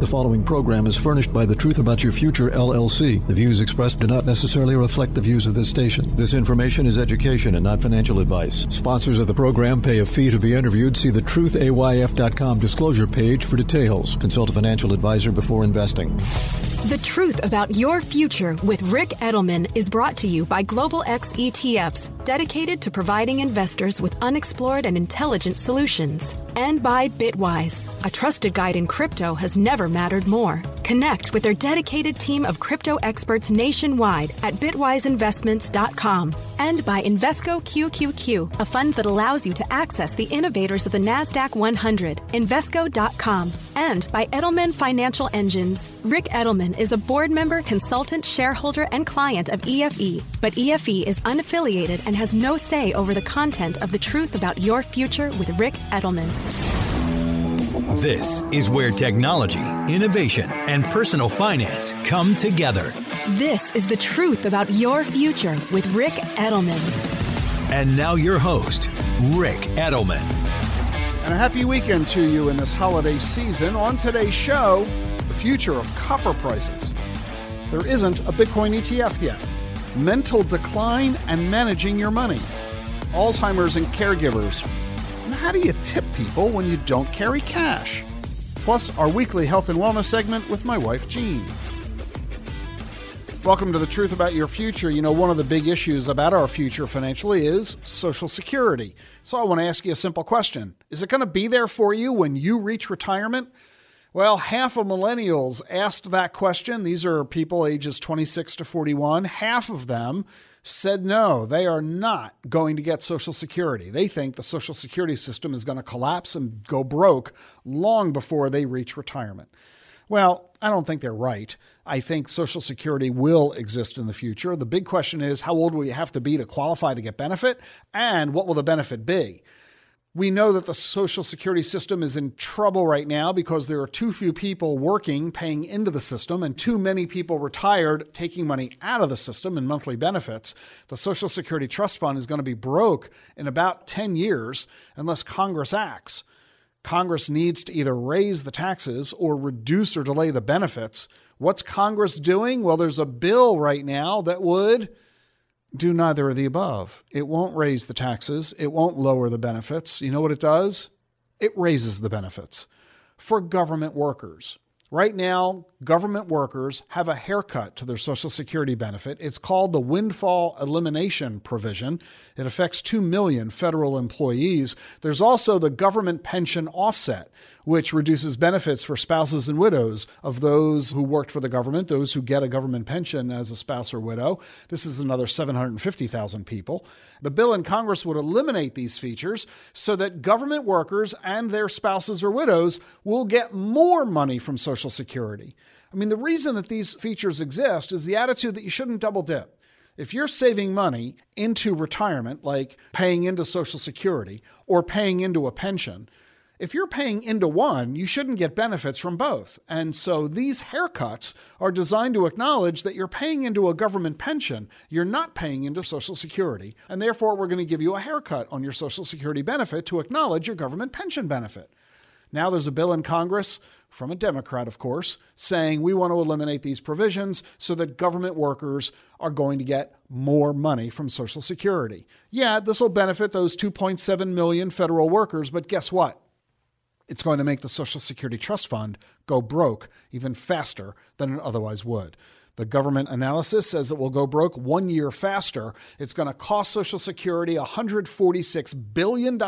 The following program is furnished by The Truth About Your Future, LLC. The views expressed do not necessarily reflect the views of this station. This information is education and not financial advice. Sponsors of the program pay a fee to be interviewed. See the truthayf.com disclosure page for details. Consult a financial advisor before investing. The Truth About Your Future with Ric Edelman is brought to you by Global X ETFs, dedicated to providing investors with unexplored and intelligent solutions. And by Bitwise, a trusted guide in crypto has never mattered more. Connect with their dedicated team of crypto experts nationwide at bitwiseinvestments.com. And by Invesco QQQ, a fund that allows you to access the innovators of the NASDAQ 100, Invesco.com. And by Edelman Financial Engines. Ric Edelman is a board member, consultant, shareholder, and client of EFE, but EFE is unaffiliated and has no say over the content of the truth about your future with Ric Edelman. This is where technology, innovation, and personal finance come together. This is the truth about your future with Ric Edelman. And now, your host, Ric Edelman. And a happy weekend to you in this holiday season. On today's show, the future of copper prices. There isn't a Bitcoin ETF yet. Mental decline and managing your money. Alzheimer's and caregivers. And how do you tip people when you don't carry cash? Plus, our weekly health and wellness segment with my wife, Jean. Welcome to the truth about your future. You know, one of the big issues about our future financially is Social Security. So I want to ask you a simple question Is it going to be there for you when you reach retirement? Well, half of millennials asked that question. These are people ages 26 to 41. Half of them said no, they are not going to get Social Security. They think the Social Security system is going to collapse and go broke long before they reach retirement. Well, I don't think they're right. I think Social Security will exist in the future. The big question is how old will you have to be to qualify to get benefit? And what will the benefit be? We know that the Social Security system is in trouble right now because there are too few people working, paying into the system, and too many people retired, taking money out of the system in monthly benefits. The Social Security Trust Fund is going to be broke in about 10 years unless Congress acts. Congress needs to either raise the taxes or reduce or delay the benefits. What's Congress doing? Well, there's a bill right now that would do neither of the above. It won't raise the taxes, it won't lower the benefits. You know what it does? It raises the benefits for government workers. Right now, government workers have a haircut to their Social Security benefit. It's called the Windfall Elimination Provision. It affects 2 million federal employees. There's also the Government Pension Offset, which reduces benefits for spouses and widows of those who worked for the government, those who get a government pension as a spouse or widow. This is another 750,000 people. The bill in Congress would eliminate these features so that government workers and their spouses or widows will get more money from Social Security. I mean, the reason that these features exist is the attitude that you shouldn't double dip. If you're saving money into retirement, like paying into Social Security or paying into a pension, if you're paying into one, you shouldn't get benefits from both. And so these haircuts are designed to acknowledge that you're paying into a government pension, you're not paying into Social Security, and therefore we're going to give you a haircut on your Social Security benefit to acknowledge your government pension benefit. Now there's a bill in Congress, from a Democrat, of course, saying we want to eliminate these provisions so that government workers are going to get more money from Social Security. Yeah, this will benefit those 2.7 million federal workers, but guess what? it's going to make the Social Security Trust Fund go broke even faster than it otherwise would. The government analysis says it will go broke one year faster. It's going to cost Social Security $146 billion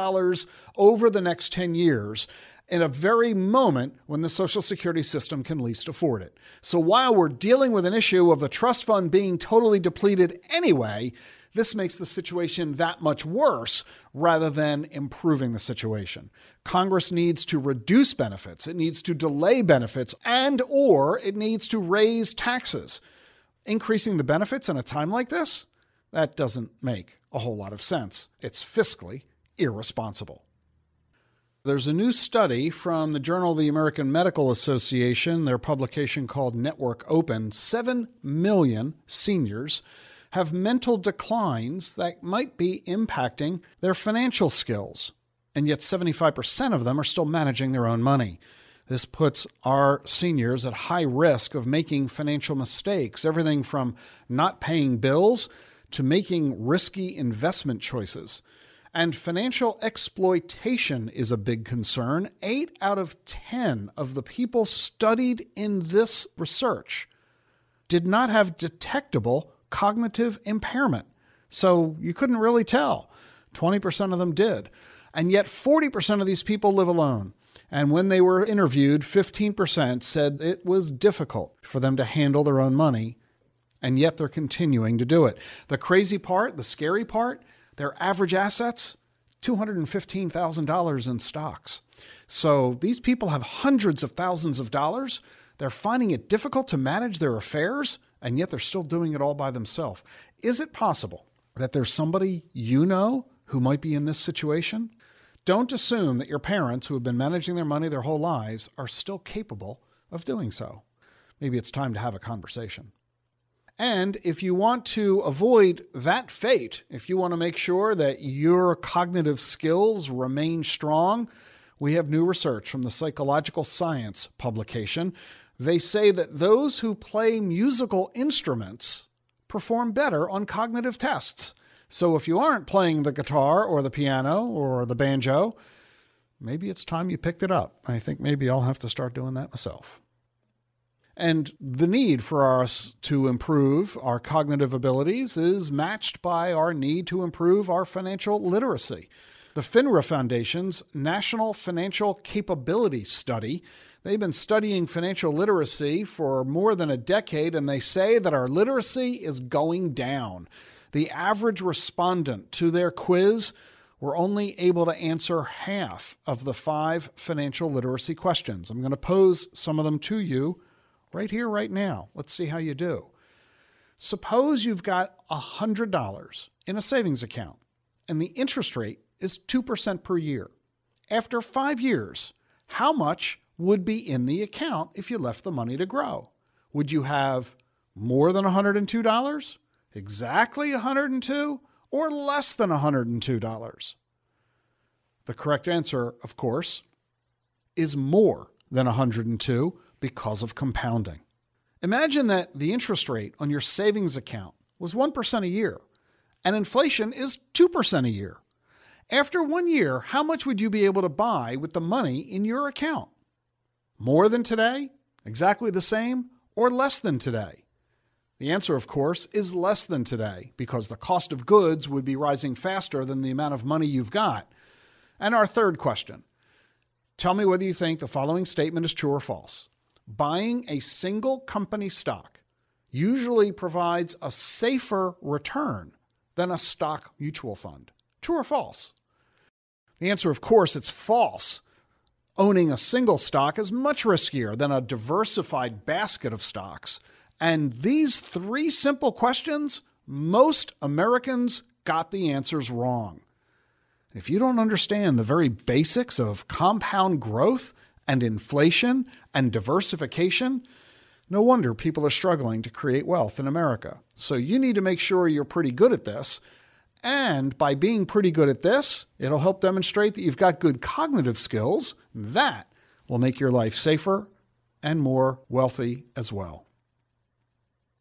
over the next 10 years in a very moment when the Social Security system can least afford it. So while we're dealing with an issue of the trust fund being totally depleted anyway, this makes the situation that much worse rather than improving the situation. Congress needs to reduce benefits, it needs to delay benefits, and or it needs to raise taxes. Increasing the benefits in a time like this? That doesn't make a whole lot of sense. It's fiscally irresponsible. There's a new study from the Journal of the American Medical Association, their publication called Network Open. 7 million seniors have mental declines that might be impacting their financial skills. And yet, 75% of them are still managing their own money. This puts our seniors at high risk of making financial mistakes, everything from not paying bills to making risky investment choices. And financial exploitation is a big concern. Eight out of 10 of the people studied in this research did not have detectable cognitive impairment. So you couldn't really tell. 20% of them did. And yet 40% of these people live alone. And when they were interviewed, 15% said it was difficult for them to handle their own money, and yet they're continuing to do it. The crazy part, the scary part, their average assets, $215,000 in stocks. So these people have hundreds of thousands of dollars. They're finding it difficult to manage their affairs, and yet they're still doing it all by themselves. Is it possible that there's somebody you know who might be in this situation? Don't assume that your parents, who have been managing their money their whole lives, are still capable of doing so. Maybe it's time to have a conversation. And if you want to avoid that fate, if you want to make sure that your cognitive skills remain strong, we have new research from the Psychological Science publication. They say that those who play musical instruments perform better on cognitive tests. So if you aren't playing the guitar or the piano or the banjo, maybe it's time you picked it up. I think maybe I'll have to start doing that myself. And the need for us to improve our cognitive abilities is matched by our need to improve our financial literacy. The FINRA Foundation's National Financial Capability Study, they've been studying financial literacy for more than a decade, and they say that our literacy is going down. The average respondent to their quiz were only able to answer half of the five financial literacy questions. I'm going to pose some of them to you right here, right now. Let's see how you do. Suppose you've got $100 in a savings account and the interest rate is 2% per year. After five years, how much would be in the account if you left the money to grow? Would you have more than $102, exactly 102? or less than $102? The correct answer, of course, is more than 102 because of compounding. Imagine that the interest rate on your savings account was 1% a year and inflation is 2% a year. After one year, how much would you be able to buy with the money in your account? More than today? Exactly the same? Or less than today? The answer, of course, is less than today because the cost of goods would be rising faster than the amount of money you've got. And our third question tell me whether you think the following statement is true or false buying a single company stock usually provides a safer return than a stock mutual fund. True or false? The answer, of course, it's false. Owning a single stock is much riskier than a diversified basket of stocks. And these three simple questions, most Americans got the answers wrong. If you don't understand the very basics of compound growth and inflation and diversification, no wonder people are struggling to create wealth in America. So you need to make sure you're pretty good at this. And by being pretty good at this, it'll help demonstrate that you've got good cognitive skills. That will make your life safer and more wealthy as well.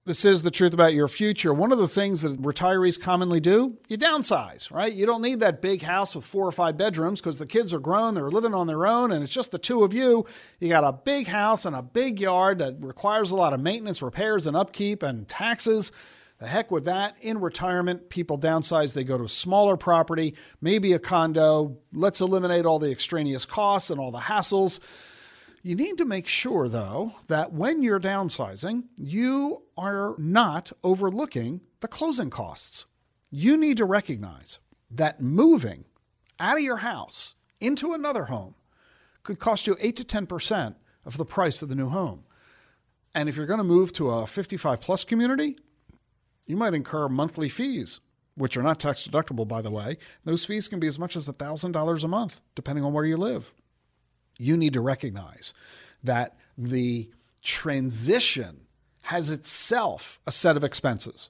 This is the truth about your future. One of the things that retirees commonly do, you downsize, right? You don't need that big house with four or five bedrooms because the kids are grown, they're living on their own, and it's just the two of you. You got a big house and a big yard that requires a lot of maintenance, repairs, and upkeep and taxes. The heck with that. In retirement, people downsize. They go to a smaller property, maybe a condo. Let's eliminate all the extraneous costs and all the hassles. You need to make sure, though, that when you're downsizing, you are not overlooking the closing costs. You need to recognize that moving out of your house into another home could cost you 8 to 10% of the price of the new home. And if you're going to move to a 55 plus community, you might incur monthly fees, which are not tax deductible, by the way. Those fees can be as much as $1,000 a month, depending on where you live you need to recognize that the transition has itself a set of expenses.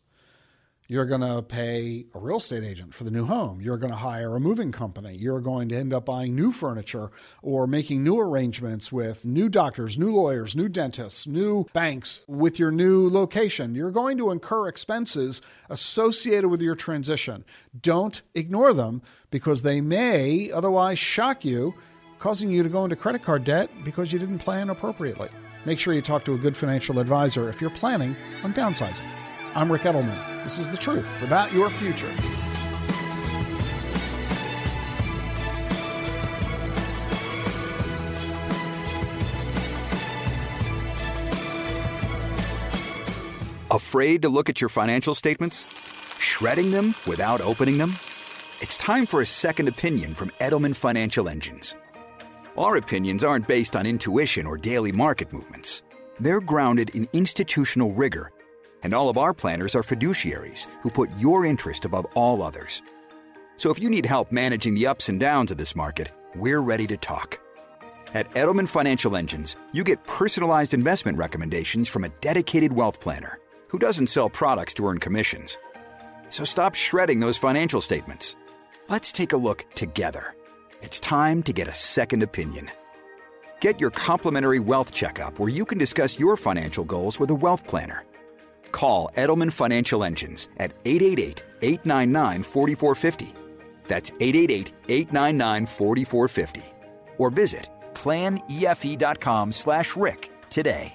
You're going to pay a real estate agent for the new home. You're going to hire a moving company. You're going to end up buying new furniture or making new arrangements with new doctors, new lawyers, new dentists, new banks with your new location. You're going to incur expenses associated with your transition. Don't ignore them because they may otherwise shock you, causing you to go into credit card debt because you didn't plan appropriately. Make sure you talk to a good financial advisor if you're planning on downsizing. I'm Ric Edelman. This is the truth about your future. Afraid to look at your financial statements? Shredding them without opening them? It's time for a second opinion from Edelman Financial Engines. Our opinions aren't based on intuition or daily market movements. They're grounded in institutional rigor and all of our planners are fiduciaries who put your interest above all others. So if you need help managing the ups and downs of this market, we're ready to talk. At Edelman Financial Engines, you get personalized investment recommendations from a dedicated wealth planner who doesn't sell products to earn commissions. So stop shredding those financial statements. Let's take a look together. It's time to get a second opinion. Get your complimentary wealth checkup where you can discuss your financial goals with a wealth planner Call Edelman Financial Engines at 888 899 4450. That's 888 899 4450. Or visit planefe.com slash Ric today.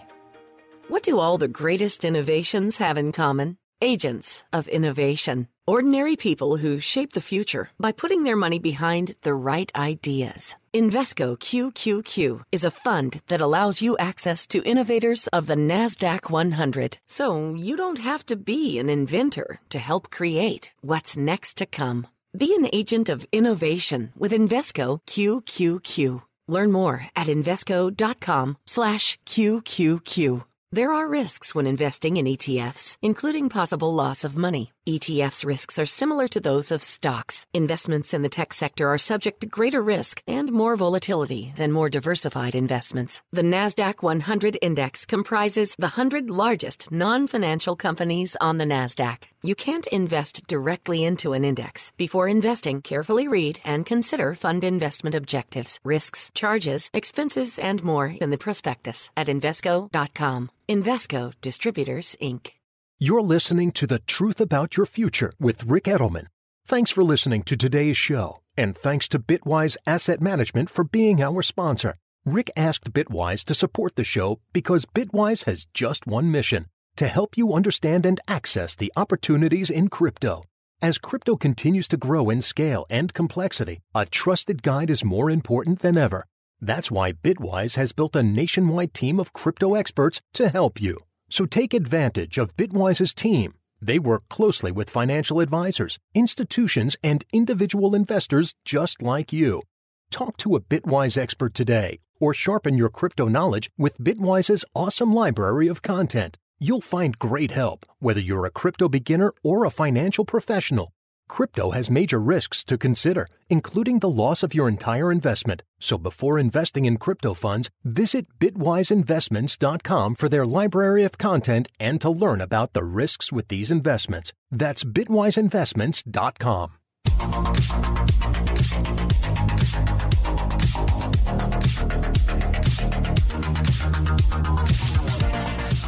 What do all the greatest innovations have in common? Agents of innovation. Ordinary people who shape the future by putting their money behind the right ideas. Invesco QQQ is a fund that allows you access to innovators of the NASDAQ 100. So you don't have to be an inventor to help create what's next to come. Be an agent of innovation with Invesco QQQ. Learn more at Invesco.com slash QQQ. There are risks when investing in ETFs, including possible loss of money. ETFs risks are similar to those of stocks. Investments in the tech sector are subject to greater risk and more volatility than more diversified investments. The NASDAQ 100 index comprises the 100 largest non financial companies on the NASDAQ. You can't invest directly into an index. Before investing, carefully read and consider fund investment objectives, risks, charges, expenses, and more in the prospectus at Invesco.com. Invesco Distributors, Inc. You're listening to The Truth About Your Future with Ric Edelman. Thanks for listening to today's show, and thanks to Bitwise Asset Management for being our sponsor. Ric asked Bitwise to support the show because Bitwise has just one mission to help you understand and access the opportunities in crypto. As crypto continues to grow in scale and complexity, a trusted guide is more important than ever. That's why Bitwise has built a nationwide team of crypto experts to help you. So take advantage of Bitwise's team. They work closely with financial advisors, institutions, and individual investors just like you. Talk to a Bitwise expert today or sharpen your crypto knowledge with Bitwise's awesome library of content. You'll find great help whether you're a crypto beginner or a financial professional. Crypto has major risks to consider, including the loss of your entire investment. So before investing in crypto funds, visit bitwiseinvestments.com for their library of content and to learn about the risks with these investments. That's bitwiseinvestments.com.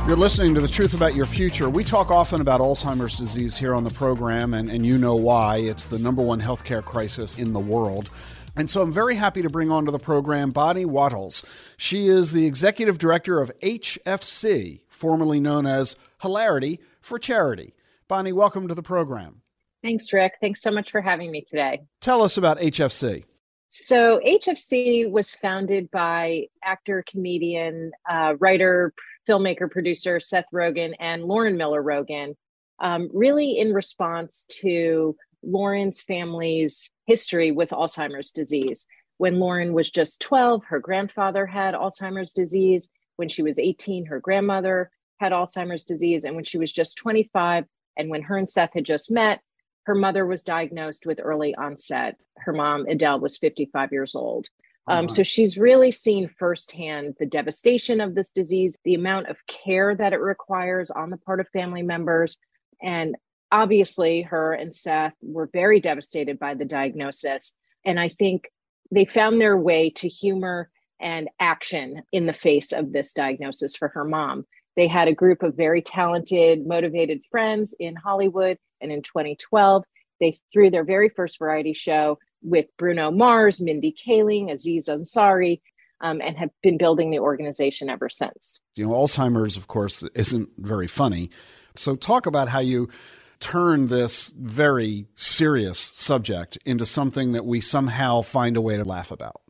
You're listening to The Truth About Your Future. We talk often about Alzheimer's disease here on the program, and, and you know why. It's the number one healthcare crisis in the world. And so I'm very happy to bring onto the program Bonnie Wattles. She is the executive director of HFC, formerly known as Hilarity for Charity. Bonnie, welcome to the program. Thanks, Ric. Thanks so much for having me today. Tell us about HFC. So, HFC was founded by actor, comedian, uh, writer, filmmaker, producer Seth Rogen and Lauren Miller Rogen, um, really in response to Lauren's family's history with Alzheimer's disease. When Lauren was just 12, her grandfather had Alzheimer's disease. When she was 18, her grandmother had Alzheimer's disease. And when she was just 25, and when her and Seth had just met, her mother was diagnosed with early onset. Her mom, Adele, was 55 years old. Um, uh-huh. So she's really seen firsthand the devastation of this disease, the amount of care that it requires on the part of family members. And obviously, her and Seth were very devastated by the diagnosis. And I think they found their way to humor and action in the face of this diagnosis for her mom. They had a group of very talented, motivated friends in Hollywood. And in 2012, they threw their very first variety show with Bruno Mars, Mindy Kaling, Aziz Ansari, um, and have been building the organization ever since. You know, Alzheimer's, of course, isn't very funny. So, talk about how you turn this very serious subject into something that we somehow find a way to laugh about.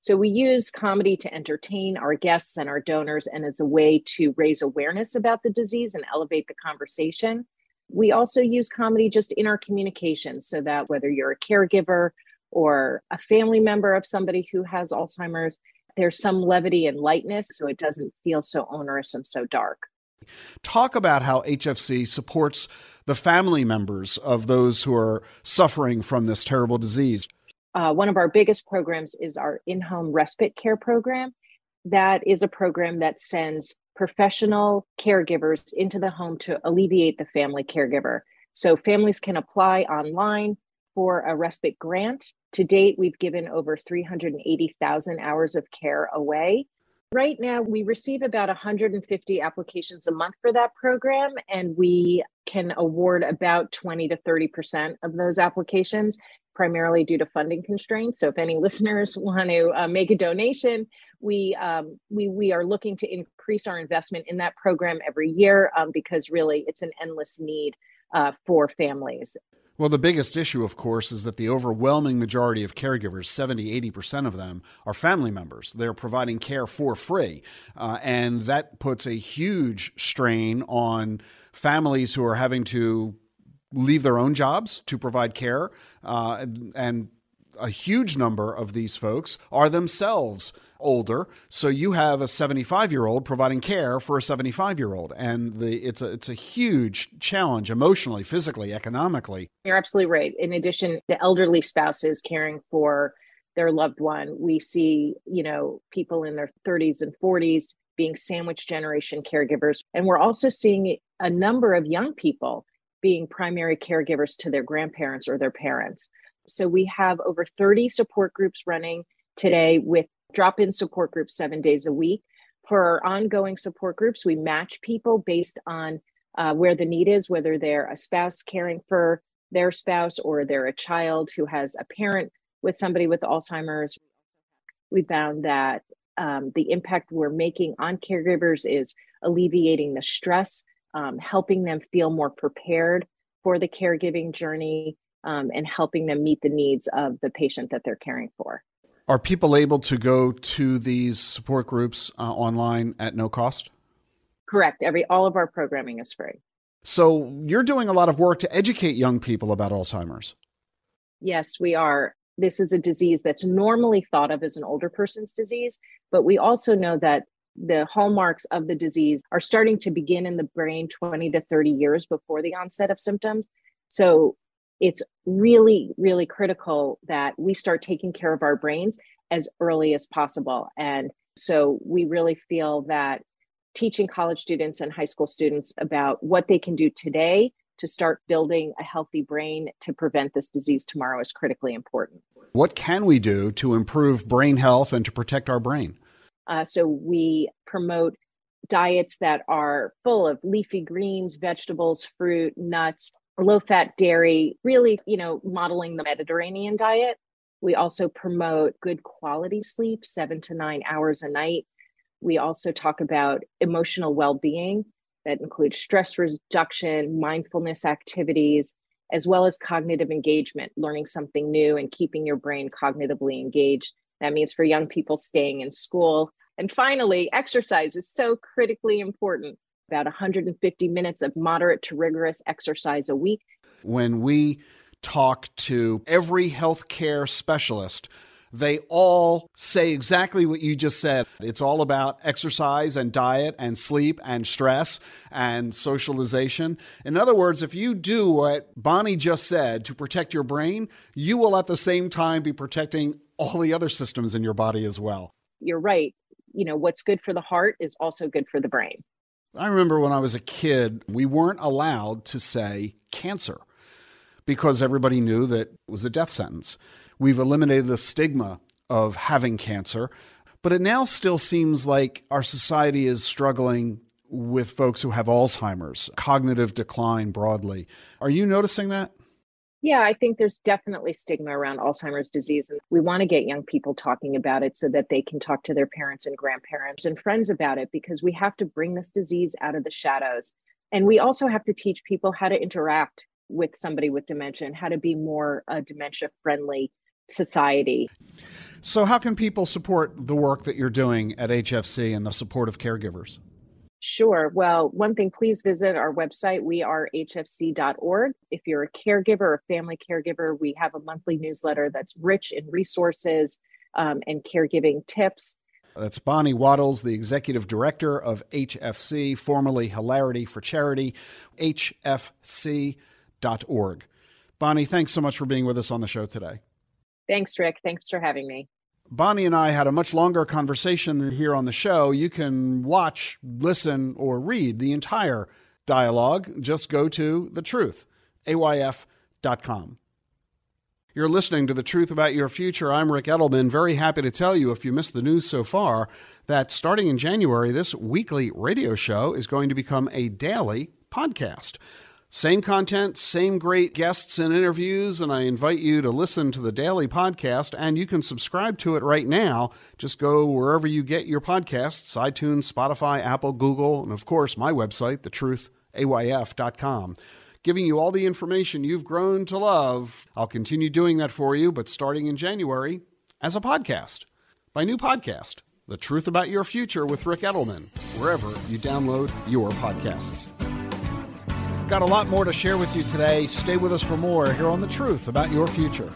So, we use comedy to entertain our guests and our donors, and as a way to raise awareness about the disease and elevate the conversation. We also use comedy just in our communication so that whether you're a caregiver or a family member of somebody who has Alzheimer's, there's some levity and lightness so it doesn't feel so onerous and so dark. Talk about how HFC supports the family members of those who are suffering from this terrible disease. Uh, one of our biggest programs is our in home respite care program. That is a program that sends professional caregivers into the home to alleviate the family caregiver. So families can apply online for a respite grant. To date, we've given over 380,000 hours of care away. Right now, we receive about 150 applications a month for that program, and we can award about 20 to 30% of those applications, primarily due to funding constraints. So, if any listeners want to uh, make a donation, we, um, we, we are looking to increase our investment in that program every year um, because really it's an endless need uh, for families. Well, the biggest issue, of course, is that the overwhelming majority of caregivers, 70, 80% of them, are family members. They're providing care for free. Uh, and that puts a huge strain on families who are having to leave their own jobs to provide care. Uh, and a huge number of these folks are themselves older. So you have a 75 year old providing care for a 75 year old, and the it's a it's a huge challenge emotionally, physically, economically. You're absolutely right. In addition, the elderly spouses caring for their loved one, we see you know people in their 30s and 40s being sandwich generation caregivers, and we're also seeing a number of young people being primary caregivers to their grandparents or their parents. So we have over 30 support groups running today with drop in support groups seven days a week. For our ongoing support groups, we match people based on uh, where the need is, whether they're a spouse caring for their spouse or they're a child who has a parent with somebody with Alzheimer's. We found that um, the impact we're making on caregivers is alleviating the stress, um, helping them feel more prepared for the caregiving journey, um, and helping them meet the needs of the patient that they're caring for. Are people able to go to these support groups uh, online at no cost? Correct. Every all of our programming is free. So you're doing a lot of work to educate young people about Alzheimer's. Yes, we are. This is a disease that's normally thought of as an older person's disease, but we also know that the hallmarks of the disease are starting to begin in the brain 20 to 30 years before the onset of symptoms. So it's really, really critical that we start taking care of our brains as early as possible. And so we really feel that teaching college students and high school students about what they can do today to start building a healthy brain to prevent this disease tomorrow is critically important. What can we do to improve brain health and to protect our brain? Uh, so we promote diets that are full of leafy greens, vegetables, fruit, nuts, low fat dairy, really, you know, modeling the Mediterranean diet. We also promote good quality sleep, seven to nine hours a night. We also talk about emotional well being that includes stress reduction, mindfulness activities, as well as cognitive engagement, learning something new and keeping your brain cognitively engaged. That means for young people staying in school. And finally, exercise is so critically important about 150 minutes of moderate to rigorous exercise a week. When we talk to every healthcare specialist, they all say exactly what you just said. It's all about exercise and diet and sleep and stress and socialization. In other words, if you do what Bonnie just said to protect your brain, you will at the same time be protecting all the other systems in your body as well. You're right. You know, what's good for the heart is also good for the brain. I remember when I was a kid, we weren't allowed to say cancer because everybody knew that it was a death sentence. We've eliminated the stigma of having cancer, but it now still seems like our society is struggling with folks who have Alzheimer's, cognitive decline broadly. Are you noticing that? Yeah, I think there's definitely stigma around Alzheimer's disease. And we want to get young people talking about it so that they can talk to their parents and grandparents and friends about it because we have to bring this disease out of the shadows. And we also have to teach people how to interact with somebody with dementia and how to be more a dementia friendly society. So, how can people support the work that you're doing at HFC and the support of caregivers? Sure. Well, one thing, please visit our website. We are hfc.org. If you're a caregiver or family caregiver, we have a monthly newsletter that's rich in resources um, and caregiving tips. That's Bonnie Wattles, the executive director of HFC, formerly Hilarity for Charity, hfc.org. Bonnie, thanks so much for being with us on the show today. Thanks, Ric. Thanks for having me. Bonnie and I had a much longer conversation here on the show. You can watch, listen, or read the entire dialogue. Just go to the truth, ayf.com. You're listening to The Truth About Your Future. I'm Ric Edelman. Very happy to tell you, if you missed the news so far, that starting in January, this weekly radio show is going to become a daily podcast. Same content, same great guests and interviews, and I invite you to listen to the daily podcast, and you can subscribe to it right now. Just go wherever you get your podcasts iTunes, Spotify, Apple, Google, and of course, my website, thetruthayf.com. Giving you all the information you've grown to love. I'll continue doing that for you, but starting in January as a podcast. My new podcast, The Truth About Your Future with Ric Edelman, wherever you download your podcasts. Got a lot more to share with you today. Stay with us for more here on The Truth About Your Future.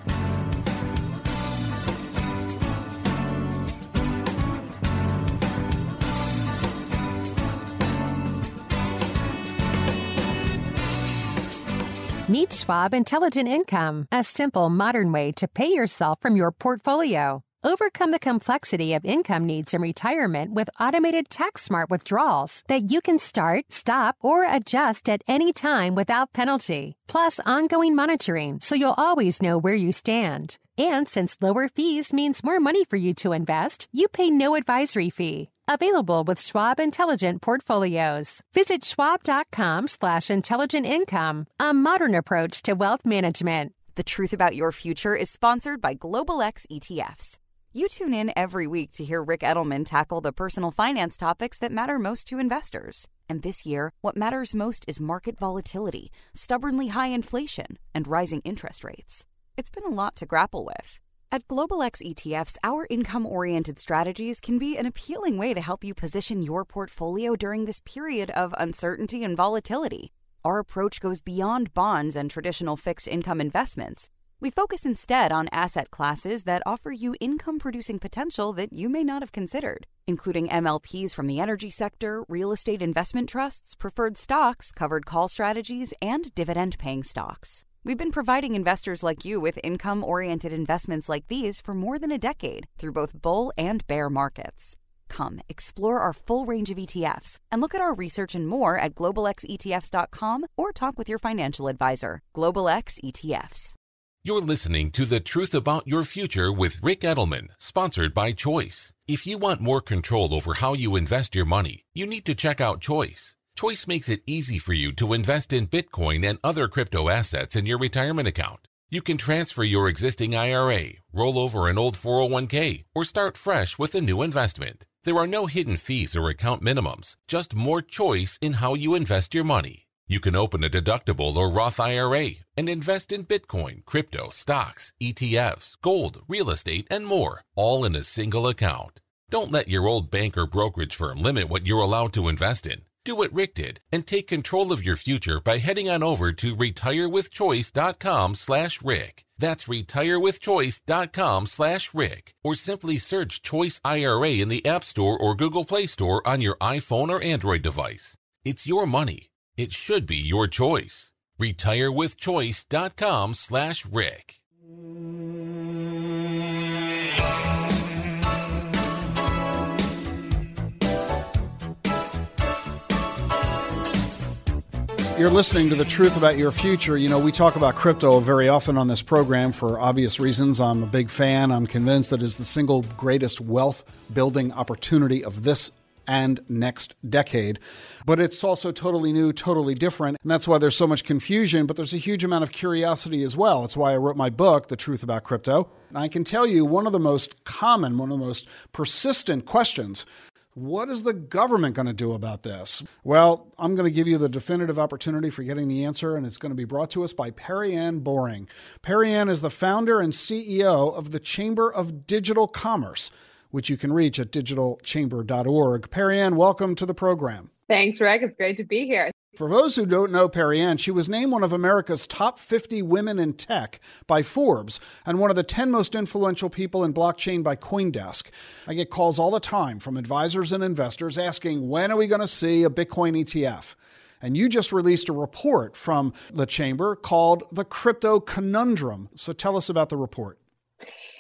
Meet Schwab Intelligent Income, a simple, modern way to pay yourself from your portfolio. Overcome the complexity of income needs in retirement with automated tax smart withdrawals that you can start, stop, or adjust at any time without penalty. Plus ongoing monitoring so you'll always know where you stand. And since lower fees means more money for you to invest, you pay no advisory fee. Available with Schwab Intelligent Portfolios. Visit schwab.com slash intelligent income, a modern approach to wealth management. The Truth About Your Future is sponsored by Global X ETFs. You tune in every week to hear Ric Edelman tackle the personal finance topics that matter most to investors. And this year, what matters most is market volatility, stubbornly high inflation, and rising interest rates. It's been a lot to grapple with. At Global X ETFs, our income oriented strategies can be an appealing way to help you position your portfolio during this period of uncertainty and volatility. Our approach goes beyond bonds and traditional fixed income investments we focus instead on asset classes that offer you income producing potential that you may not have considered, including MLPs from the energy sector, real estate investment trusts, preferred stocks, covered call strategies, and dividend paying stocks. We've been providing investors like you with income oriented investments like these for more than a decade through both bull and bear markets. Come explore our full range of ETFs and look at our research and more at globalxetfs.com or talk with your financial advisor. Global X ETFs. You're listening to The Truth About Your Future with Ric Edelman, sponsored by Choice. If you want more control over how you invest your money, you need to check out Choice. Choice makes it easy for you to invest in Bitcoin and other crypto assets in your retirement account. You can transfer your existing IRA, roll over an old 401k, or start fresh with a new investment. There are no hidden fees or account minimums, just more choice in how you invest your money. You can open a deductible or Roth IRA and invest in Bitcoin, crypto, stocks, ETFs, gold, real estate, and more, all in a single account. Don't let your old bank or brokerage firm limit what you're allowed to invest in. Do what Ric did and take control of your future by heading on over to retirewithchoice.com slash Ric. That's retirewithchoice.com slash Ric or simply search Choice IRA in the App Store or Google Play Store on your iPhone or Android device. It's your money. It should be your choice. RetireWithChoice.com slash Ric. You're listening to The Truth About Your Future. You know, we talk about crypto very often on this program for obvious reasons. I'm a big fan. I'm convinced that it's the single greatest wealth building opportunity of this and next decade. But it's also totally new, totally different. And that's why there's so much confusion, but there's a huge amount of curiosity as well. It's why I wrote my book, The Truth About Crypto. And I can tell you one of the most common, one of the most persistent questions what is the government going to do about this? Well, I'm going to give you the definitive opportunity for getting the answer, and it's going to be brought to us by Perianne Boring. Perianne is the founder and CEO of the Chamber of Digital Commerce, which you can reach at digitalchamber.org. Perianne, welcome to the program. Thanks, Ric. It's great to be here. For those who don't know Perianne, she was named one of America's top 50 women in tech by Forbes and one of the 10 most influential people in blockchain by Coindesk. I get calls all the time from advisors and investors asking, when are we going to see a Bitcoin ETF? And you just released a report from the chamber called The Crypto Conundrum. So tell us about the report.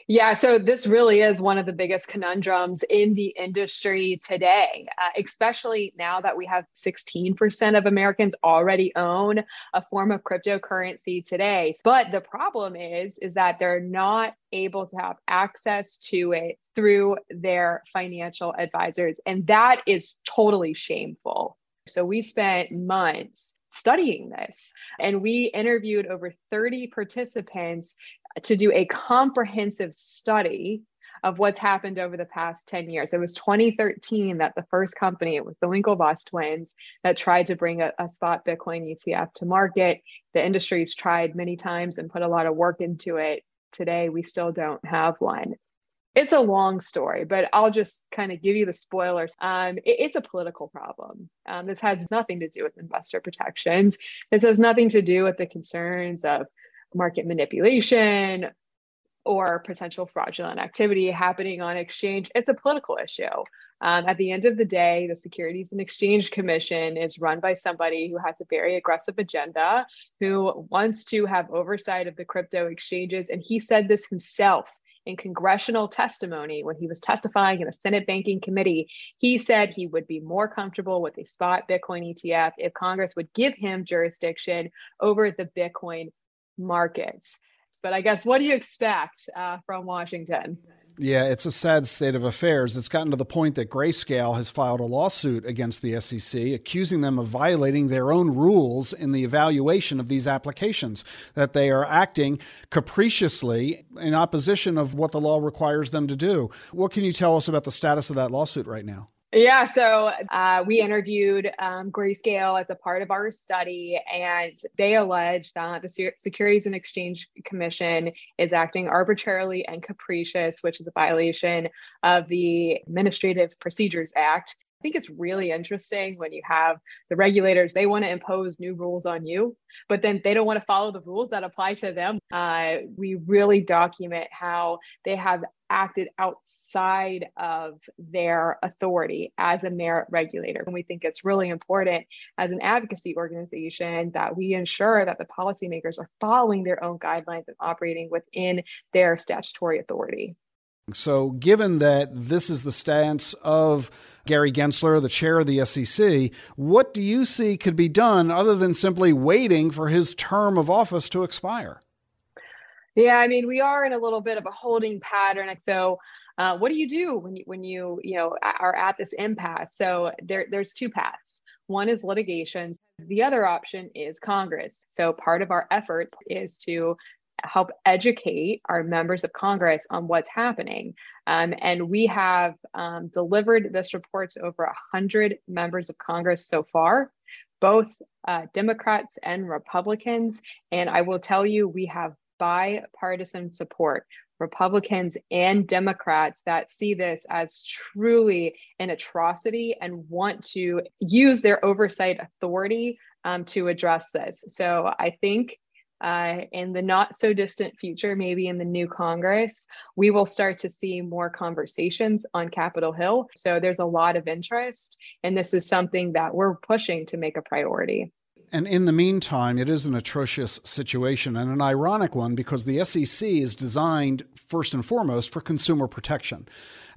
Yeah, so this really is one of the biggest conundrums in the industry today, uh, especially now that we have 16% of Americans already own a form of cryptocurrency today. But the problem is is that they're not able to have access to it through their financial advisors, and that is totally shameful. So we spent months studying this and we interviewed over 30 participants to do a comprehensive study of what's happened over the past 10 years. It was 2013 that the first company, it was the Winklevoss twins, that tried to bring a, a, spot Bitcoin ETF to market. The industry's tried many times and put a lot of work into it. Today, we still don't have one. It's a long story, but I'll just kind of give you the spoilers. Um, it, it's a political problem. Um, this has nothing to do with investor protections. This has nothing to do with the concerns of market manipulation or potential fraudulent activity happening on exchange. It's a political issue. Um, at the end of the day, the Securities and Exchange Commission is run by somebody who has a very aggressive agenda, who wants to have oversight of the crypto exchanges. And he said this himself in congressional testimony when he was testifying in the Senate Banking Committee. He said he would be more comfortable with a spot Bitcoin ETF if Congress would give him jurisdiction over the Bitcoin markets. But I guess what do you expect uh, from Washington? Yeah, it's a sad state of affairs. It's gotten to the point that Grayscale has filed a lawsuit against the SEC, accusing them of violating their own rules in the evaluation of these applications, that they are acting capriciously in opposition of what the law requires them to do. What can you tell us about the status of that lawsuit right now? Yeah, so uh, we interviewed um, Grayscale as a part of our study, and they allege that the Securities and Exchange Commission is acting arbitrarily and capricious, which is a violation of the Administrative Procedures Act. I think it's really interesting when you have the regulators, they want to impose new rules on you, but then they don't want to follow the rules that apply to them. Uh, we really document how they have acted outside of their authority as a merit regulator. And we think it's really important as an advocacy organization that we ensure that the policymakers are following their own guidelines and operating within their statutory authority. So, given that this is the stance of Gary Gensler, the chair of the SEC, what do you see could be done other than simply waiting for his term of office to expire? Yeah, I mean, we are in a little bit of a holding pattern. So, uh, what do you do when you when you you know are at this impasse? So there there's two paths. One is litigation. The other option is Congress. So part of our efforts is to help educate our members of Congress on what's happening. Um, and we have um, delivered this report to over 100 members of Congress so far, both uh, Democrats and Republicans. And I will tell you, we have bipartisan support. Republicans and Democrats that see this as truly an atrocity and want to use their oversight authority um, to address this. So I think uh, in the not so distant future, maybe in the new Congress, we will start to see more conversations on Capitol Hill. So there's a lot of interest, and this is something that we're pushing to make a priority. And in the meantime, it is an atrocious situation and an ironic one because the SEC is designed first and foremost for consumer protection.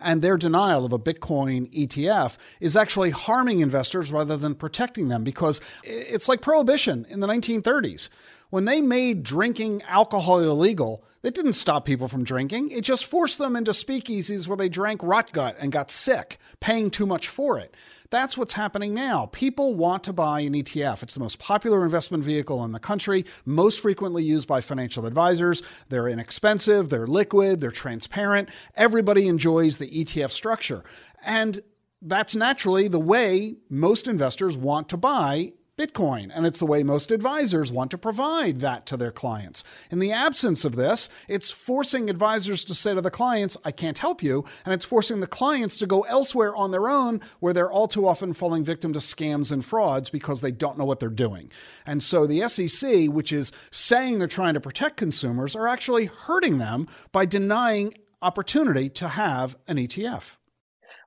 And their denial of a Bitcoin ETF is actually harming investors rather than protecting them because it's like prohibition in the 1930s. When they made drinking alcohol illegal, it didn't stop people from drinking. It just forced them into speakeasies where they drank rot gut and got sick, paying too much for it. That's what's happening now. People want to buy an ETF. It's the most popular investment vehicle in the country, most frequently used by financial advisors. They're inexpensive, they're liquid, they're transparent. Everybody enjoys the ETF structure. And that's naturally the way most investors want to buy Bitcoin. And it's the way most advisors want to provide that to their clients. In the absence of this, it's forcing advisors to say to the clients, I can't help you. And it's forcing the clients to go elsewhere on their own, where they're all too often falling victim to scams and frauds because they don't know what they're doing. And so the SEC, which is saying they're trying to protect consumers, are actually hurting them by denying opportunity to have an ETF.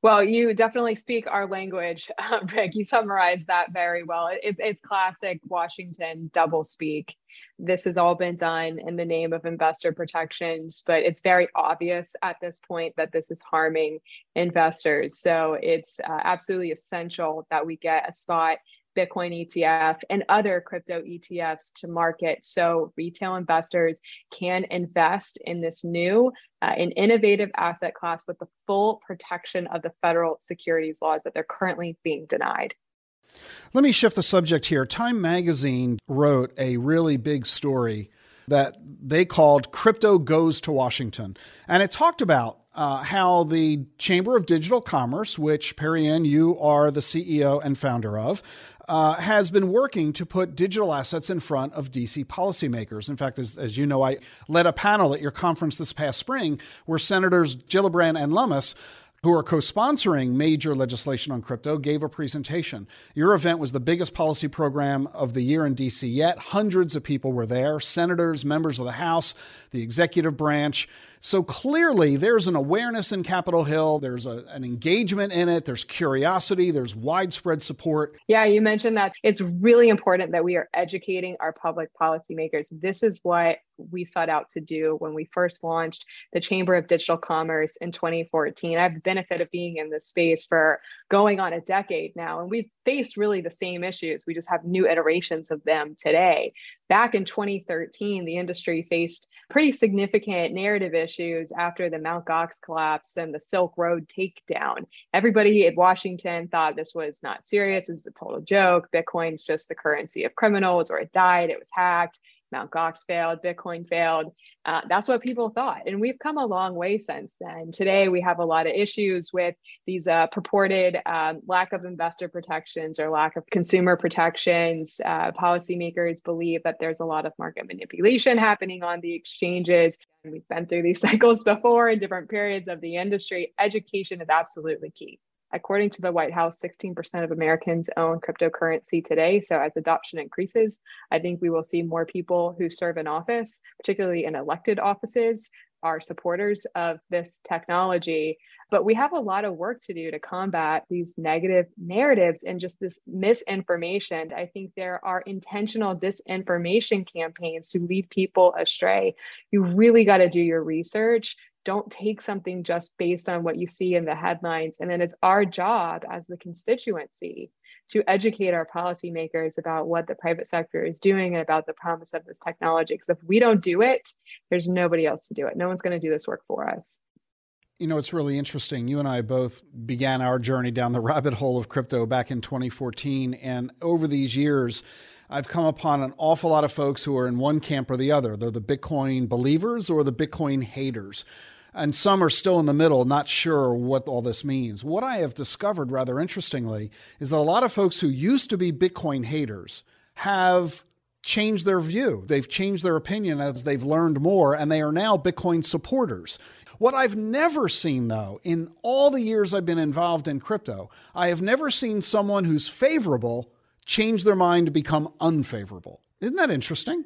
Well, you definitely speak our language, uh, Ric. You summarized that very well. It, it's classic Washington double speak. This has all been done in the name of investor protections, but it's very obvious at this point that this is harming investors. So it's uh, absolutely essential that we get a spot Bitcoin ETF and other crypto ETFs to market so retail investors can invest in this new uh, and innovative asset class with the full protection of the federal securities laws that they're currently being denied. Let me shift the subject here. Time magazine wrote a really big story that they called Crypto Goes to Washington. And it talked about uh, how the Chamber of Digital Commerce, which Perianne, you are the CEO and founder of, uh, has been working to put digital assets in front of DC policymakers. In fact, as, as you know, I led a panel at your conference this past spring where Senators Gillibrand and Lummis who are co sponsoring major legislation on crypto, gave a presentation. Your event was the biggest policy program of the year in DC yet. Hundreds of people were there senators, members of the House, the executive branch. So clearly, there's an awareness in Capitol Hill. There's a, an engagement in it. There's curiosity. There's widespread support. Yeah, you mentioned that it's really important that we are educating our public policymakers. This is what we sought out to do when we first launched the Chamber of Digital Commerce in 2014. I have the benefit of being in this space for going on a decade now, and we've faced really the same issues. We just have new iterations of them today. Back in 2013, the industry faced pretty significant narrative issues after the Mt. Gox collapse and the Silk Road takedown. Everybody at Washington thought this was not serious, this is a total joke. Bitcoin's just the currency of criminals, or it died, it was hacked. Mt. Gox failed, Bitcoin failed. Uh, that's what people thought. And we've come a long way since then. Today, we have a lot of issues with these uh, purported um, lack of investor protections or lack of consumer protections. Uh, policymakers believe that there's a lot of market manipulation happening on the exchanges. We've been through these cycles before in different periods of the industry. Education is absolutely key. According to the White House, 16% of Americans own cryptocurrency today. So, as adoption increases, I think we will see more people who serve in office, particularly in elected offices, are supporters of this technology. But we have a lot of work to do to combat these negative narratives and just this misinformation. I think there are intentional disinformation campaigns to lead people astray. You really got to do your research don't take something just based on what you see in the headlines. And then it's our job as the constituency to educate our policymakers about what the private sector is doing and about the promise of this technology. Because if we don't do it, there's nobody else to do it. No one's going to do this work for us. You know, it's really interesting. You and I both began our journey down the rabbit hole of crypto back in 2014. And over these years, I've come upon an awful lot of folks who are in one camp or the other. They're the Bitcoin believers or the Bitcoin haters and some are still in the middle, not sure what all this means. What I have discovered, rather interestingly, is that a lot of folks who used to be Bitcoin haters have changed their view. They've changed their opinion as they've learned more, and they are now Bitcoin supporters. What I've never seen, though, in all the years I've been involved in crypto, I have never seen someone who's favorable change their mind to become unfavorable. Isn't that interesting?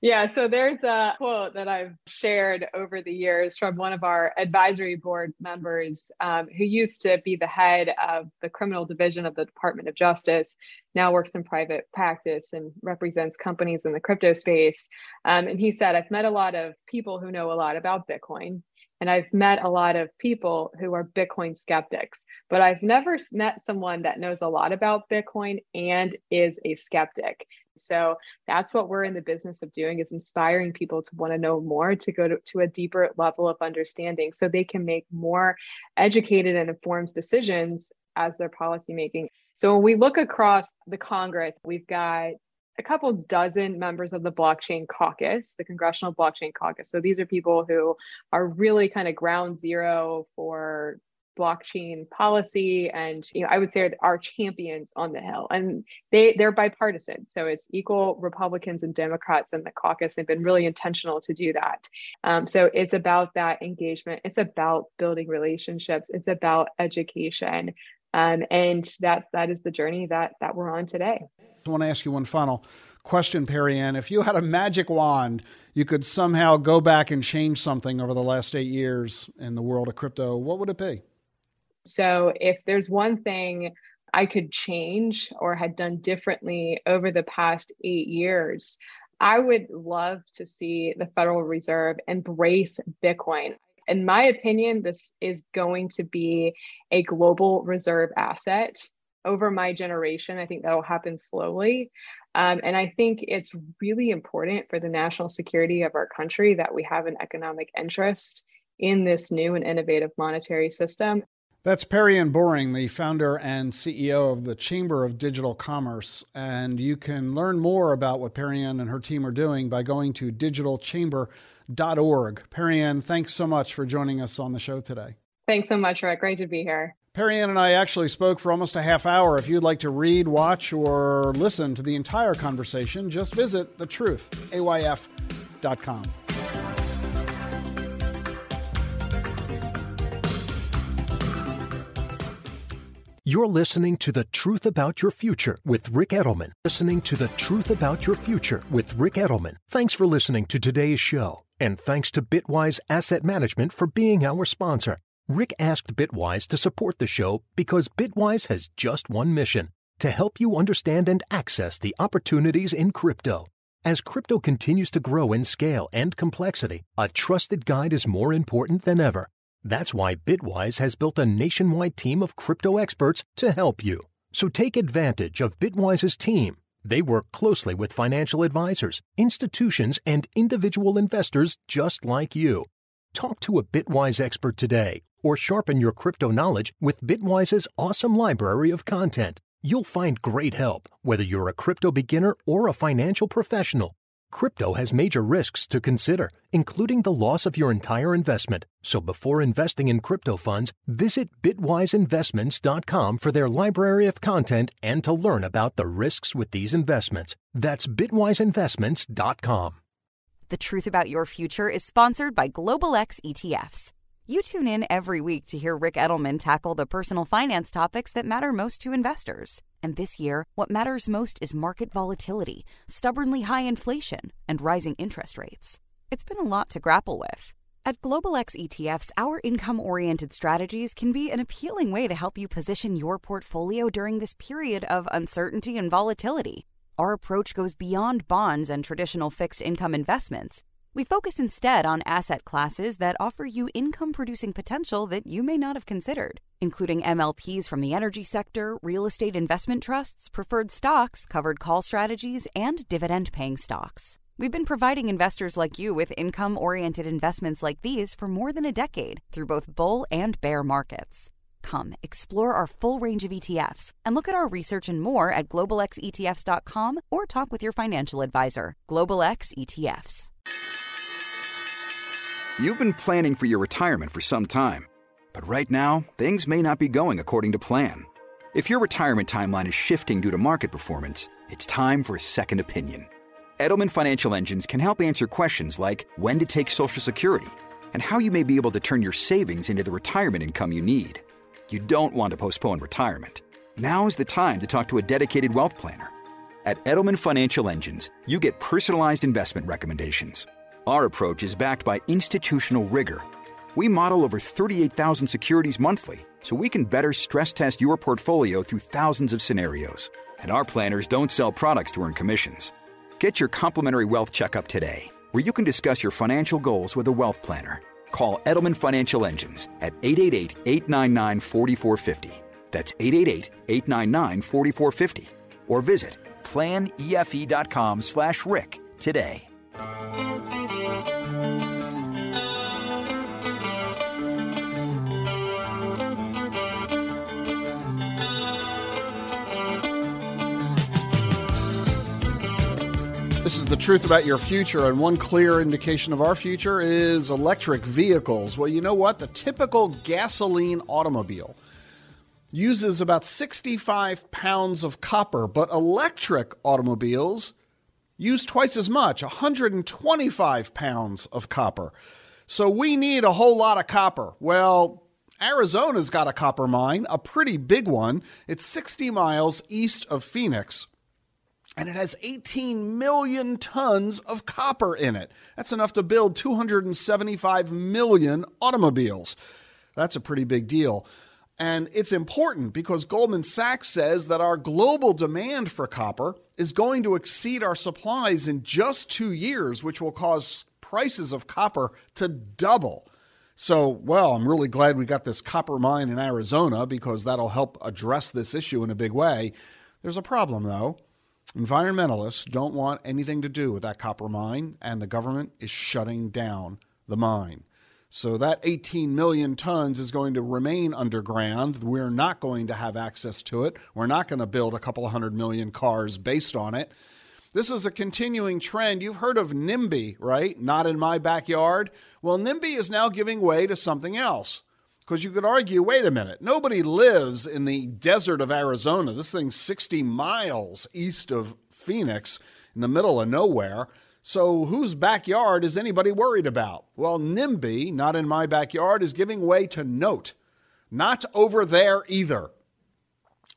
Yeah, so there's a quote that I've shared over the years from one of our advisory board members um, who used to be the head of the criminal division of the Department of Justice, now works in private practice and represents companies in the crypto space. Um, and he said, I've met a lot of people who know a lot about Bitcoin. And I've met a lot of people who are Bitcoin skeptics, but I've never met someone that knows a lot about Bitcoin and is a skeptic. So that's what we're in the business of doing is inspiring people to want to know more, to go to, to a deeper level of understanding so they can make more educated and informed decisions as their policymaking. So when we look across the Congress, we've got a couple dozen members of the blockchain caucus, the Congressional Blockchain Caucus. So these are people who are really kind of ground zero for blockchain policy and you know i would say are champions on the hill. And they they're bipartisan. So it's equal republicans and democrats in the caucus. They've been really intentional to do that. Um, so it's about that engagement. It's about building relationships. It's about education. Um, and that that is the journey that that we're on today i want to ask you one final question Perianne. If you had a magic wand you could somehow go back and change something over the last eight years in the world of crypto what would it be? So if there's one thing I could change or had done differently over the past eight years, I would love to see the Federal Reserve embrace Bitcoin. In my opinion, this is going to be a global reserve asset over my generation. I think that will happen slowly. Um, and I think it's really important for the national security of our country that we have an economic interest in this new and innovative monetary system. That's Perianne Boring, the founder and CEO of the Chamber of Digital Commerce. And you can learn more about what Perianne and her team are doing by going to digitalchamber.org. Perianne, thanks so much for joining us on the show today. Thanks so much, Ric. Great to be here. Perianne and I actually spoke for almost a half hour. If you'd like to read, watch, or listen to the entire conversation, just visit thetruth.ayf.com. You're listening to The Truth About Your Future with Ric Edelman. Listening to The Truth About Your Future with Ric Edelman. Thanks for listening to today's show. And thanks to Bitwise Asset Management for being our sponsor. Ric asked Bitwise to support the show because Bitwise has just one mission to help you understand and access the opportunities in crypto. As crypto continues to grow in scale and complexity, a trusted guide is more important than ever. That's why Bitwise has built a nationwide team of crypto experts to help you. So take advantage of Bitwise's team. They work closely with financial advisors, institutions, and individual investors just like you. Talk to a Bitwise expert today or sharpen your crypto knowledge with Bitwise's awesome library of content. You'll find great help whether you're a crypto beginner or a financial professional. Crypto has major risks to consider, including the loss of your entire investment. So before investing in crypto funds, visit bitwiseinvestments.com for their library of content and to learn about the risks with these investments. That's bitwiseinvestments.com. The Truth About Your Future is sponsored by Global X ETFs. You tune in every week to hear Ric Edelman tackle the personal finance topics that matter most to investors. And this year, what matters most is market volatility, stubbornly high inflation, and rising interest rates. It's been a lot to grapple with. At Global X ETFs, our income oriented strategies can be an appealing way to help you position your portfolio during this period of uncertainty and volatility. Our approach goes beyond bonds and traditional fixed income investments. We focus instead on asset classes that offer you income producing potential that you may not have considered, including MLPs from the energy sector, real estate investment trusts, preferred stocks, covered call strategies, and dividend paying stocks. We've been providing investors like you with income oriented investments like these for more than a decade through both bull and bear markets. Come explore our full range of ETFs and look at our research and more at globalxetfs.com or talk with your financial advisor. Global X ETFs. You've been planning for your retirement for some time, but right now, things may not be going according to plan. If your retirement timeline is shifting due to market performance, it's time for a second opinion. Edelman Financial Engines can help answer questions like when to take Social Security and how you may be able to turn your savings into the retirement income you need. You don't want to postpone retirement. Now is the time to talk to a dedicated wealth planner At Edelman Financial Engines, you get personalized investment recommendations. Our approach is backed by institutional rigor. We model over 38,000 securities monthly so we can better stress test your portfolio through thousands of scenarios. And our planners don't sell products to earn commissions. Get your complimentary wealth checkup today, where you can discuss your financial goals with a wealth planner. Call Edelman Financial Engines at 888 899 4450. That's 888 899 4450. Or visit planefe.com slash Ric today. This is the truth about your future, and one clear indication of our future is electric vehicles. Well, you know what? The typical gasoline automobile uses about 65 pounds of copper, but electric automobiles use twice as much 125 pounds of copper. So we need a whole lot of copper. Well, Arizona's got a copper mine, a pretty big one. It's 60 miles east of Phoenix and it has 18 million tons of copper in it. That's enough to build 275 million automobiles. That's a pretty big deal. And it's important because Goldman Sachs says that our global demand for copper is going to exceed our supplies in just two years, which will cause prices of copper to double. So, well, I'm really glad we got this copper mine in Arizona because that'll help address this issue in a big way. There's a problem, though. Environmentalists don't want anything to do with that copper mine, and the government is shutting down the mine. So that 18 million tons is going to remain underground. We're not going to have access to it. We're not going to build a couple hundred million cars based on it. This is a continuing trend. You've heard of NIMBY, right? Not in my backyard. Well, NIMBY is now giving way to something else. Because you could argue wait a minute, nobody lives in the desert of Arizona. This thing's 60 miles east of Phoenix in the middle of nowhere. So, whose backyard is anybody worried about? Well, NIMBY, not in my backyard, is giving way to NOTE. Not over there either.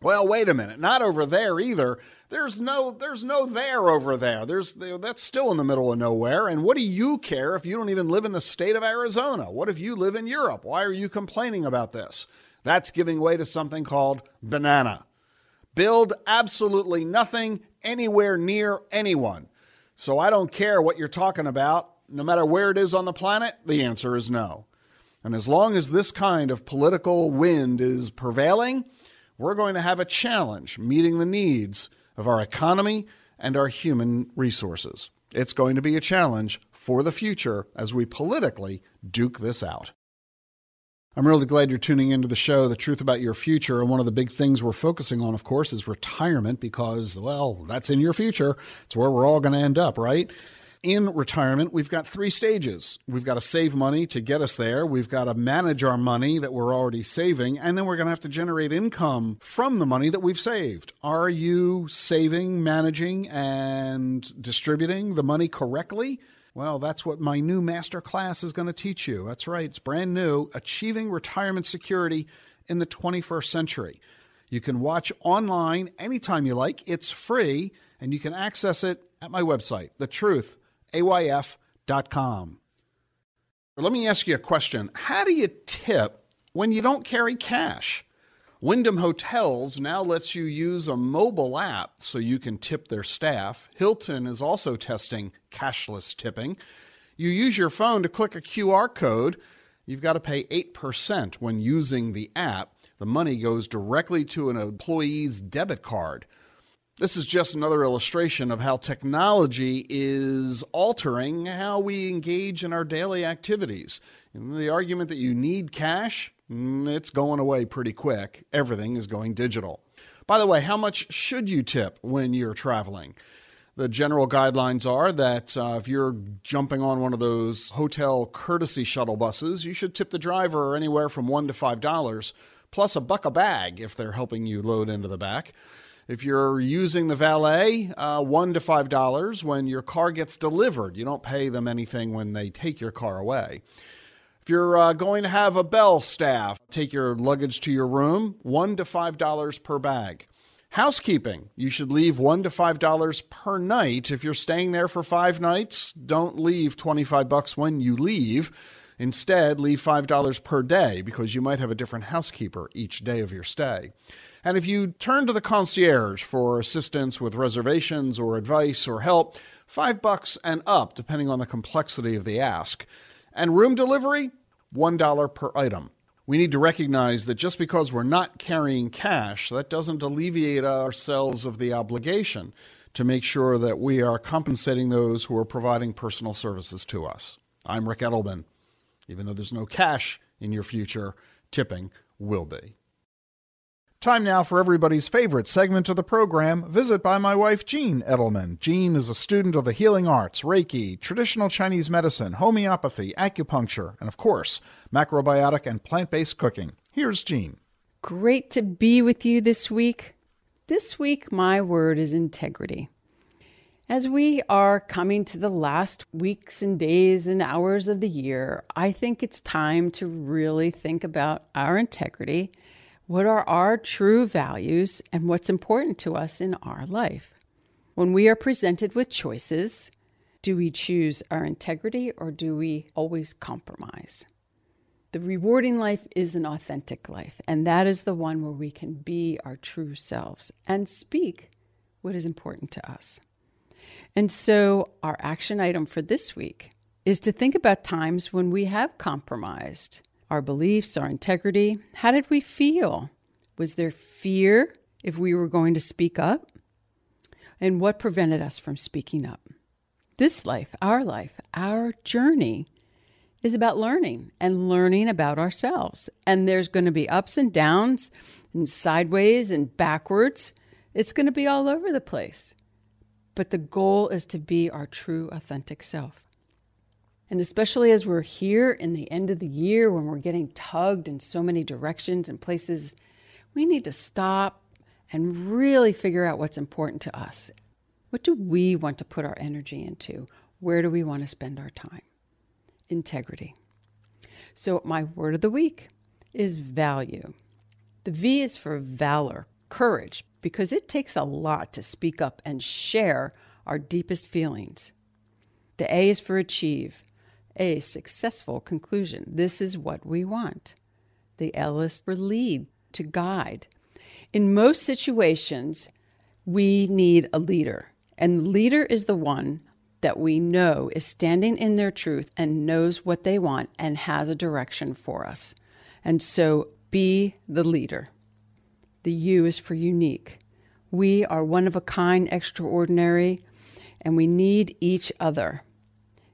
Well, wait a minute, not over there either. There's no there's no there over there. There's that's still in the middle of nowhere. And what do you care if you don't even live in the state of Arizona? What if you live in Europe? Why are you complaining about this? That's giving way to something called banana. Build absolutely nothing anywhere near anyone. So I don't care what you're talking about, no matter where it is on the planet, the answer is no. And as long as this kind of political wind is prevailing, we're going to have a challenge meeting the needs of our economy and our human resources. It's going to be a challenge for the future as we politically duke this out. I'm really glad you're tuning into the show, The Truth About Your Future. And one of the big things we're focusing on, of course, is retirement because, well, that's in your future. It's where we're all going to end up, right? in retirement, we've got three stages. We've got to save money to get us there. We've got to manage our money that we're already saving. And then we're going to have to generate income from the money that we've saved. Are you saving, managing, and distributing the money correctly? Well, that's what my new master class is going to teach you. That's right, it's brand new Achieving Retirement Security in the 21st Century. You can watch online anytime you like, it's free, and you can access it at my website, thetruthayf.com. Let me ask you a question. How do you tip when you don't carry cash? Wyndham Hotels now lets you use a mobile app so you can tip their staff. Hilton is also testing cashless tipping. You use your phone to click a QR code. You've got to pay 8% when using the app. The money goes directly to an employee's debit card. This is just another illustration of how technology is altering how we engage in our daily activities. And the argument that you need cash, it's going away pretty quick. Everything is going digital. By the way, how much should you tip when you're traveling? The general guidelines are that uh, if you're jumping on one of those hotel courtesy shuttle buses, you should tip the driver anywhere from one to five dollars, plus a buck a bag if they're helping you load into the back. If you're using the valet, uh, one to five dollars when your car gets delivered. You don't pay them anything when they take your car away. If you're uh, going to have a bell staff take your luggage to your room, one to five dollars per bag. Housekeeping. You should leave one to five dollars per night. If you're staying there for five nights, don't leave 25 bucks when you leave. Instead, leave $5 per day because you might have a different housekeeper each day of your stay. And if you turn to the concierge for assistance with reservations or advice or help, 5 bucks and up depending on the complexity of the ask. And room delivery, $1 per item. We need to recognize that just because we're not carrying cash, that doesn't alleviate ourselves of the obligation to make sure that we are compensating those who are providing personal services to us. I'm Ric Edelman. Even though there's no cash in your future, tipping will be. Time now for everybody's favorite segment of the program, Visit by my wife, Jean Edelman. Jean is a student of the healing arts, Reiki, traditional Chinese medicine, homeopathy, acupuncture, and of course, macrobiotic and plant based cooking. Here's Jean. Great to be with you this week. This week, my word is integrity. As we are coming to the last weeks and days and hours of the year, I think it's time to really think about our integrity. What are our true values and what's important to us in our life? When we are presented with choices, do we choose our integrity or do we always compromise? The rewarding life is an authentic life, and that is the one where we can be our true selves and speak what is important to us. And so, our action item for this week is to think about times when we have compromised our beliefs, our integrity. How did we feel? Was there fear if we were going to speak up? And what prevented us from speaking up? This life, our life, our journey is about learning and learning about ourselves. And there's going to be ups and downs and sideways and backwards. It's going to be all over the place. But the goal is to be our true, authentic self. And especially as we're here in the end of the year when we're getting tugged in so many directions and places, we need to stop and really figure out what's important to us. What do we want to put our energy into? Where do we want to spend our time? Integrity. So, my word of the week is value. The V is for valor, courage, because it takes a lot to speak up and share our deepest feelings. The A is for achieve, a successful conclusion. This is what we want. The L is for lead, to guide. In most situations, we need a leader, and the leader is the one that we know is standing in their truth and knows what they want and has a direction for us. And so be the leader. The U is for unique. We are one of a kind, extraordinary, and we need each other.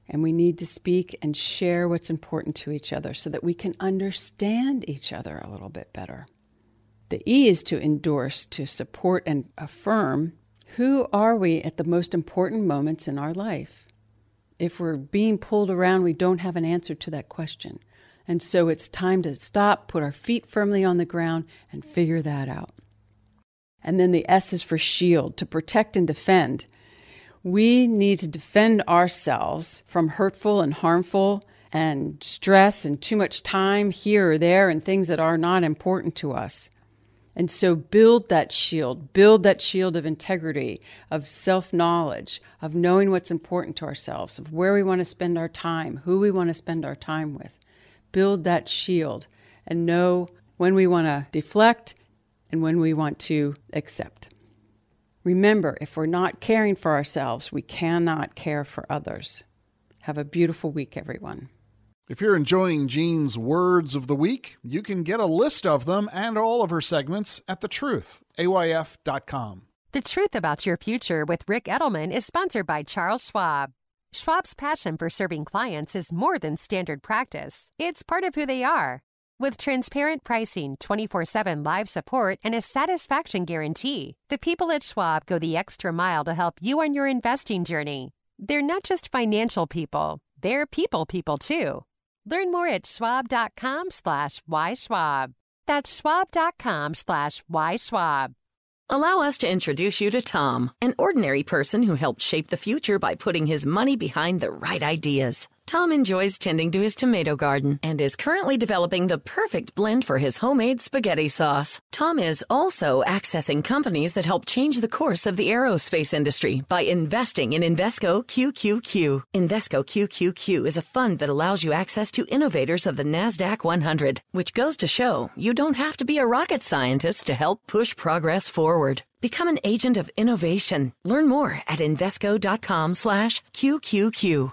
And we need to speak and share what's important to each other so that we can understand each other a little bit better. The E is to endorse, to support, and affirm who are we at the most important moments in our life? If we're being pulled around, we don't have an answer to that question. And so it's time to stop, put our feet firmly on the ground, and figure that out. And then the S is for shield, to protect and defend. We need to defend ourselves from hurtful and harmful and stress and too much time here or there and things that are not important to us. And so build that shield, build that shield of integrity, of self knowledge, of knowing what's important to ourselves, of where we want to spend our time, who we want to spend our time with. Build that shield and know when we want to deflect and when we want to accept. Remember, if we're not caring for ourselves, we cannot care for others. Have a beautiful week, everyone. If you're enjoying Jean's words of the week, you can get a list of them and all of her segments at thetruth.ayf.com. The Truth About Your Future with Ric Edelman is sponsored by Charles Schwab. Schwab's passion for serving clients is more than standard practice, it's part of who they are. With transparent pricing, 24 7 live support, and a satisfaction guarantee, the people at Schwab go the extra mile to help you on your investing journey. They're not just financial people, they're people people too. Learn more at schwab.com slash yschwab. That's schwab.com slash yschwab. Allow us to introduce you to Tom, an ordinary person who helped shape the future by putting his money behind the right ideas. Tom enjoys tending to his tomato garden and is currently developing the perfect blend for his homemade spaghetti sauce. Tom is also accessing companies that help change the course of the aerospace industry by investing in Invesco QQQ. Invesco QQQ is a fund that allows you access to innovators of the NASDAQ 100, which goes to show you don't have to be a rocket scientist to help push progress forward. Become an agent of innovation. Learn more at Invesco.com slash QQQ.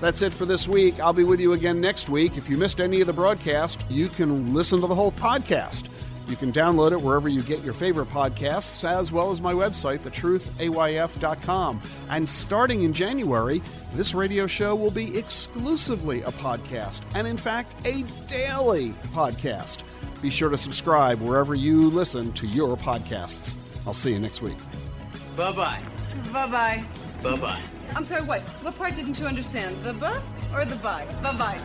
That's it for this week. I'll be with you again next week. If you missed any of the broadcast, you can listen to the whole podcast. You can download it wherever you get your favorite podcasts, as well as my website, thetruthayf.com. And starting in January, this radio show will be exclusively a podcast, and in fact, a daily podcast. Be sure to subscribe wherever you listen to your podcasts. I'll see you next week. Bye bye. Bye bye. Bye bye. I'm sorry, what? What part didn't you understand? The buh or the bye? Bye bye.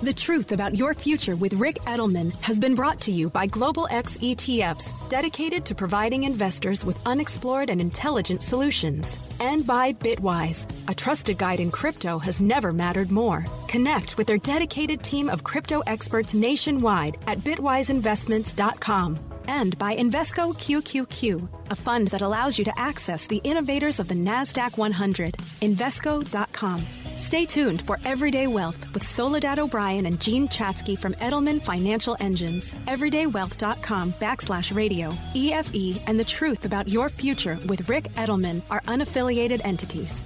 The Truth About Your Future with Ric Edelman has been brought to you by Global X ETFs, dedicated to providing investors with unexplored and intelligent solutions. And by Bitwise, a trusted guide in crypto has never mattered more. Connect with their dedicated team of crypto experts nationwide at bitwiseinvestments.com and by Invesco QQQ, a fund that allows you to access the innovators of the NASDAQ 100. Invesco.com. Stay tuned for Everyday Wealth with Soledad O'Brien and Jean Chatzky from Edelman Financial Engines. Everydaywealth.com backslash radio. EFE and the truth about your future with Ric Edelman are unaffiliated entities.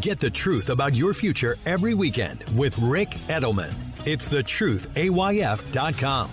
Get the truth about your future every weekend with Ric Edelman. It's thetruthayf.com.